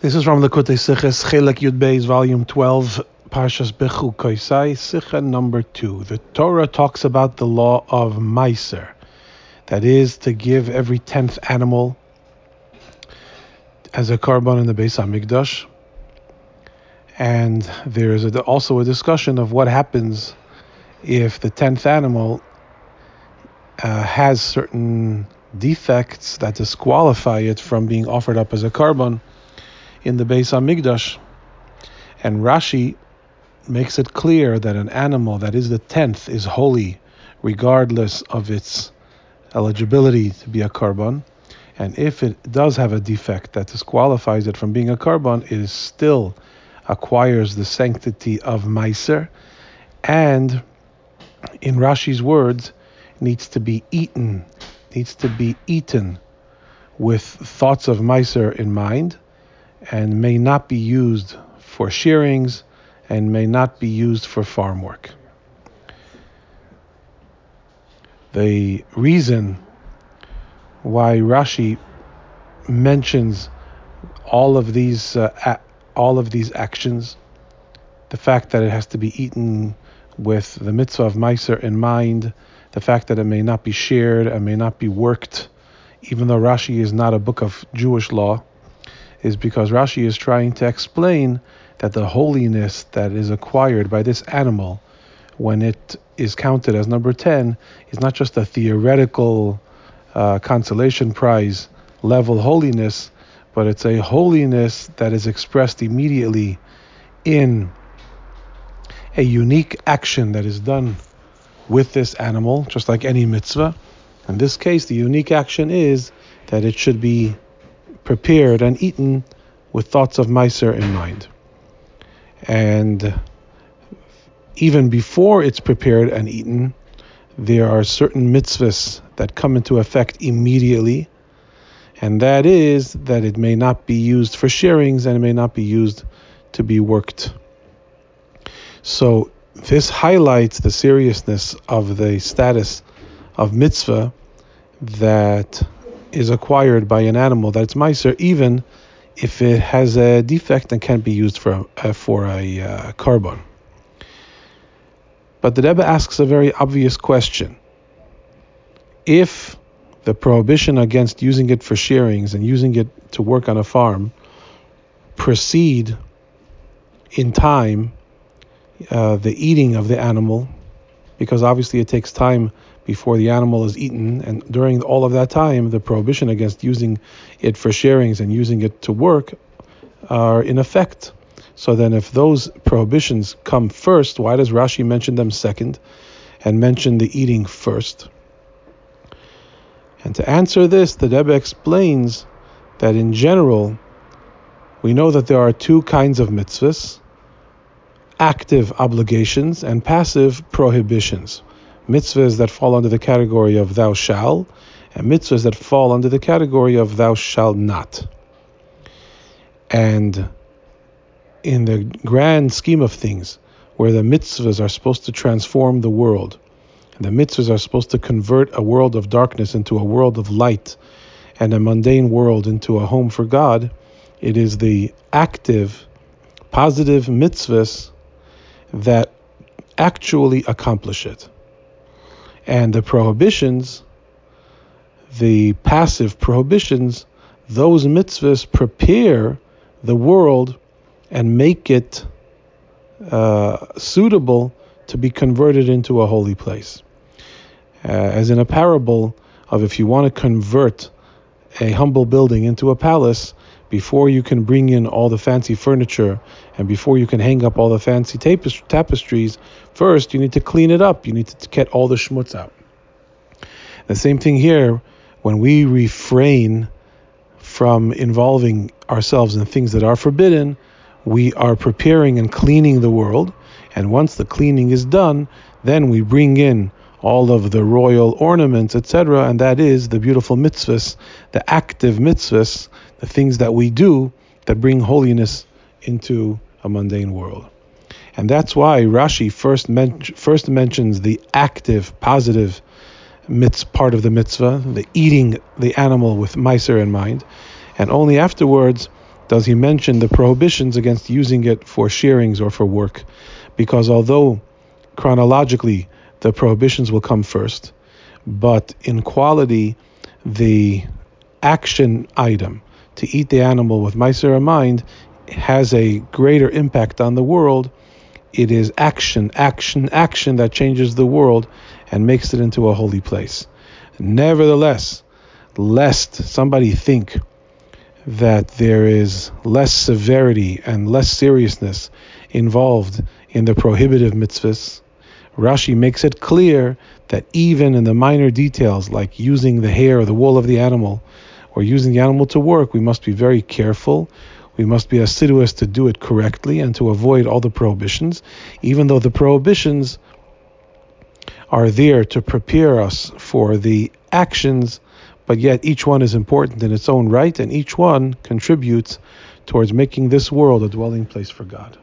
This is from the Kutei Siches Chelek Yud Beis, Volume 12, Parshas Bechukosai, Sicha number 2. The Torah talks about the law of Meiser, that is, to give every tenth animal as a korban in the Beis HaMikdash. And there is also a discussion of what happens if the tenth animal uh, has certain defects that disqualify it from being offered up as a korban in the Beis Hamikdash. And Rashi makes it clear that an animal that is the tenth is holy, regardless of its eligibility to be a korban. And if it does have a defect that disqualifies it from being a korban, it still acquires the sanctity of Meiser, and in Rashi's words, needs to be eaten, needs to be eaten with thoughts of Meiser in mind, and may not be used for shearings and may not be used for farm work. The reason why Rashi mentions all of these uh, all of these actions, the fact that it has to be eaten with the mitzvah of Meiser in mind, the fact that it may not be shared and may not be worked, even though Rashi is not a book of Jewish law, is because Rashi is trying to explain that the holiness that is acquired by this animal when it is counted as number 10 is not just a theoretical uh, consolation prize level holiness, but it's a holiness that is expressed immediately in a unique action that is done with this animal, just like any mitzvah. In this case, the unique action is that it should be prepared and eaten with thoughts of Meiser in mind. And even before it's prepared and eaten, there are certain mitzvahs that come into effect immediately, and that is that it may not be used for sharings and it may not be used to be worked. So this highlights the seriousness of the status of mitzvah that is acquired by an animal that's meiser, even if it has a defect and can't be used for uh, for a uh, korban. But the Rebbe asks a very obvious question: If the prohibition against using it for shearings and using it to work on a farm precede in time uh, the eating of the animal, because obviously it takes time before the animal is eaten. And during all of that time, the prohibition against using it for sharings and using it to work are in effect. So then, if those prohibitions come first, why does Rashi mention them second and mention the eating first? And to answer this, the Rebbe explains that in general, we know that there are two kinds of mitzvahs active obligations and passive prohibitions mitzvahs that fall under the category of thou shall, and mitzvahs that fall under the category of thou shalt not. And in the grand scheme of things, where the mitzvahs are supposed to transform the world, the mitzvahs are supposed to convert a world of darkness into a world of light, and a mundane world into a home for God, it is the active, positive mitzvahs that actually accomplish it and the prohibitions, the passive prohibitions, those mitzvahs prepare the world and make it uh, suitable to be converted into a holy place. Uh, as in a parable of if you want to convert a humble building into a palace, before you can bring in all the fancy furniture and before you can hang up all the fancy tapestries, first you need to clean it up. You need to get all the schmutz out. The same thing here, when we refrain from involving ourselves in things that are forbidden, we are preparing and cleaning the world. And once the cleaning is done, then we bring in all of the royal ornaments, etc. And that is the beautiful mitzvahs, the active mitzvahs, the things that we do that bring holiness into a mundane world. And that's why Rashi first, men- first mentions the active, positive mitz- part of the mitzvah, the eating the animal with meiser in mind, and only afterwards does he mention the prohibitions against using it for shearings or for work. Because although chronologically the prohibitions will come first, but in quality, the action item to eat the animal with Meiser mind has a greater impact on the world. It is action, action, action that changes the world and makes it into a holy place. Nevertheless, lest somebody think that there is less severity and less seriousness involved in the prohibitive mitzvahs, Rashi makes it clear that even in the minor details, like using the hair or the wool of the animal, or using the animal to work, we must be very careful. We must be assiduous to do it correctly and to avoid all the prohibitions, even though the prohibitions are there to prepare us for the actions, but yet each one is important in its own right, and each one contributes towards making this world a dwelling place for God.